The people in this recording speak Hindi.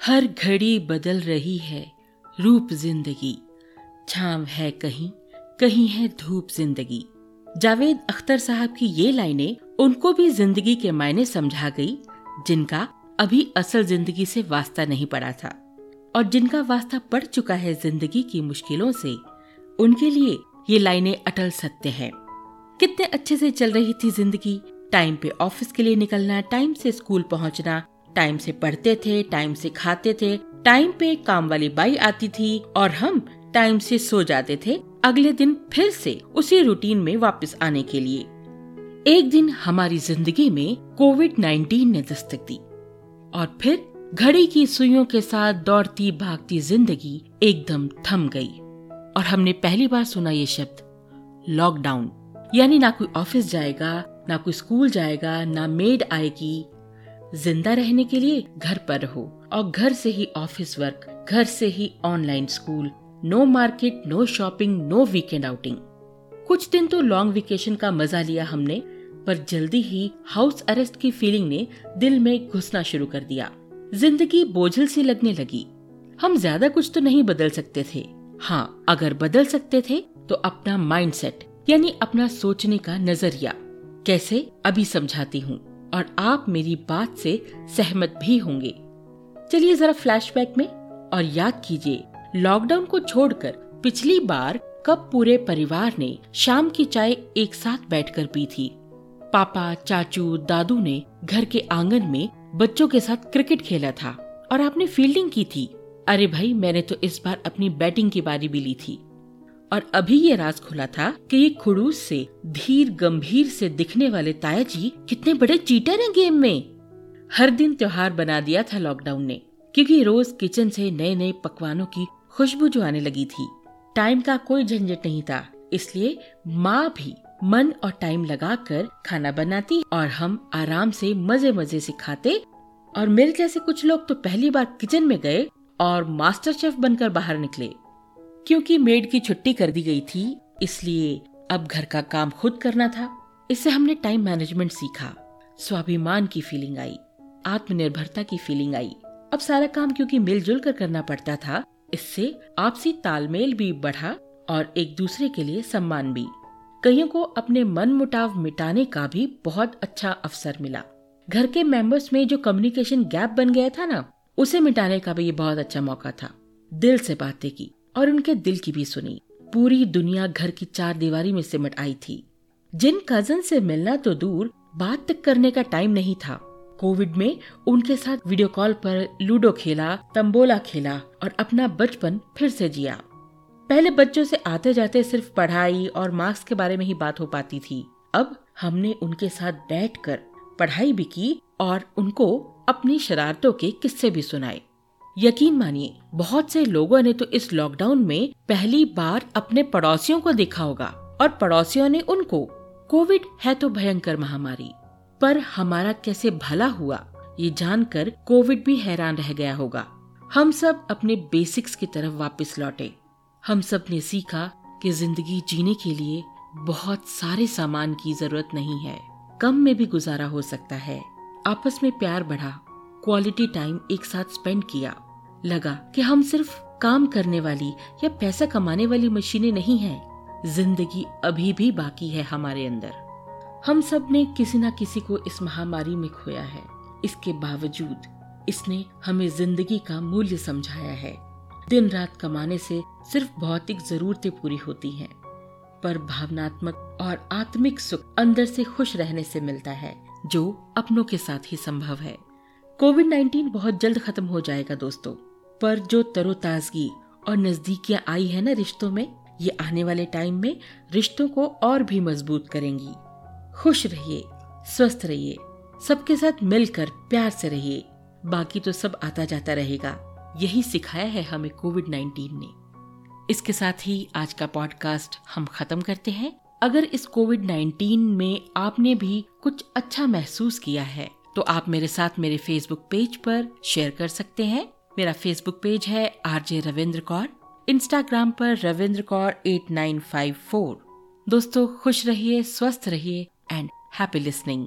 हर घड़ी बदल रही है रूप ज़िंदगी। छाव है कहीं कहीं है धूप ज़िंदगी। जावेद अख्तर साहब की ये लाइनें उनको भी ज़िंदगी के मायने समझा गई, जिनका अभी असल ज़िंदगी से वास्ता नहीं पड़ा था। और जिनका वास्ता पड़ चुका है ज़िंदगी की मुश्किलों से, उनके लिए ये लाइनें अटल सत्य हैं। कितने अच्छे से चल रही थी ज़िंदगी। टाइम पे ऑफ़िस के लिए निकलना, टाइम से स्कूल पहुँचना टाइम से पढ़ते थे टाइम से खाते थे टाइम पे काम वाली बाई आती थी और हम टाइम से सो जाते थे। अगले दिन फिर से उसी रूटीन में वापस आने के लिए। एक दिन हमारी ज़िंदगी में कोविड 19 ने दस्तक दी और फिर घड़ी की सुइयों के साथ दौड़ती भागती ज़िंदगी एकदम थम गई। और हमने पहली बार सुना ये शब्द लॉकडाउन यानी ना कोई ऑफ़िस जाएगा, ना कोई स्कूल जाएगा, ना मेड आएगी ज़िंदा रहने के लिए घर पर रहो और घर से ही ऑफ़िस वर्क घर से ही online school no market no shopping no weekend outing कुछ दिन तो लॉन्ग वेकेशन का मज़ा लिया हमने, पर जल्दी ही हाउस अरेस्ट की फीलिंग ने दिल में घुसना शुरू कर दिया। ज़िंदगी बोझल सी लगने लगी। हम ज़्यादा कुछ तो नहीं बदल सकते थे। हाँ अगर बदल सकते थे तो अपना माइंडसेट यानी अपना सोचने का नज़रिया, कैसे, अभी समझाती हूँ। और आप मेरी बात से सहमत भी होंगे। चलिए जरा फ्लैशबैक में और याद कीजिए लॉकडाउन को छोड़कर पिछली बार कब पूरे परिवार ने शाम की चाय एक साथ बैठकर पी थी? पापा, चाचू, दादू ने घर के आँगन में बच्चों के साथ क्रिकेट खेला था और आपने फील्डिंग की थी। अरे भाई, मैंने तो इस बार अपनी बैटिंग की बारी भी ली थी। और अभी ये राज खुला था कि ये खुड़ूस से, धीर गंभीर से दिखने वाले ताया जी कितने बड़े चीटर हैं गेम में। हर दिन त्योहार बना दिया था लॉकडाउन ने, क्योंकि रोज किचन से नए नए पकवानों की खुशबू जो आने लगी थी। टाइम का कोई झंझट नहीं था, इसलिए माँ भी मन और टाइम लगाकर खाना बनाती और हम आराम से मज़े मज़े से खाते और मेरे जैसे कुछ लोग तो पहली बार किचन में गए और मास्टर शेफ बनकर बाहर निकले। क्योंकि मेड की छुट्टी कर दी गई थी, इसलिए अब घर का काम खुद करना था। इससे हमने टाइम मैनेजमेंट सीखा। स्वाभिमान की फीलिंग आई, आत्मनिर्भरता की फीलिंग आई। अब सारा काम क्योंकि मिलजुल कर करना पड़ता था, इससे आपसी तालमेल भी बढ़ा और एक दूसरे के लिए सम्मान भी। कईयों को अपने मन मुटाव मिटाने का भी बहुत अच्छा अवसर मिला। घर के मेंबर्स में जो कम्युनिकेशन गैप बन गया था ना, उसे मिटाने का भी ये बहुत अच्छा मौका था। दिल से बातें की। और उनके दिल की भी सुनी। पूरी दुनिया घर की चार दीवारी में सिमट आई थी। जिन कज़न से मिलना तो दूर, बात तक करने का टाइम नहीं था। कोविड में उनके साथ वीडियो कॉल पर लूडो खेला, तंबोला खेला और अपना बचपन फिर से जिया। पहले बच्चों से आते जाते सिर्फ़ पढ़ाई और मार्क्स के बारे में ही बात हो पाती थी। अब हमने उनके साथ बैठकर पढ़ाई भी की और उनको अपनी शरारतों के किस्से भी सुनाए। यकीन मानिए, बहुत से लोगों ने तो इस लॉकडाउन में पहली बार अपने पड़ोसियों को देखा होगा और पड़ोसियों ने उनको कोविड है तो भयंकर महामारी। पर हमारा कैसे भला हुआ, ये जानकर कोविड भी हैरान रह गया होगा। हम सब अपने बेसिक्स की तरफ़ वापस लौटे। हम सबने सीखा कि ज़िंदगी जीने के लिए बहुत सारे सामान की ज़रूरत नहीं है। कम में भी गुजारा हो सकता है। आपस में प्यार बढ़ा क्वालिटी टाइम एक साथ स्पेंड किया। लगा कि हम सिर्फ़ काम करने वाली या पैसा कमाने वाली मशीनें नहीं हैं। ज़िंदगी अभी भी बाकी है हमारे अंदर। हम सबने किसी न किसी को इस महामारी में खोया है। इसके बावजूद इसने हमें ज़िंदगी का मूल्य समझाया है। दिन रात कमाने से सिर्फ़ भौतिक जरूरतें पूरी होती हैं, पर भावनात्मक और आत्मिक सुख अंदर से खुश रहने से मिलता है जो अपनों के साथ ही संभव है। कोविड 19 बहुत जल्द खत्म हो जाएगा दोस्तों। पर जो तरोताजगी और नजदीकियाँ आई है ना रिश्तों में, ये आने वाले टाइम में रिश्तों को और भी मज़बूत करेंगी। खुश रहिए, स्वस्थ रहिए, सबके साथ मिलकर प्यार से रहिए, बाकी तो सब आता जाता रहेगा। यही सिखाया है हमें कोविड 19 ने। इसके साथ ही आज का पॉडकास्ट हम खत्म करते हैं। अगर इस कोविड 19 में आपने भी कुछ अच्छा महसूस किया है तो आप मेरे साथ मेरे फेसबुक पेज पर शेयर कर सकते हैं। मेरा फेसबुक पेज है आरजे रविंद्र कौर इंस्टाग्राम पर Ravindra Kaur eight nine five four दोस्तों, खुश रहिए, स्वस्थ रहिए एंड हैप्पी लिसनिंग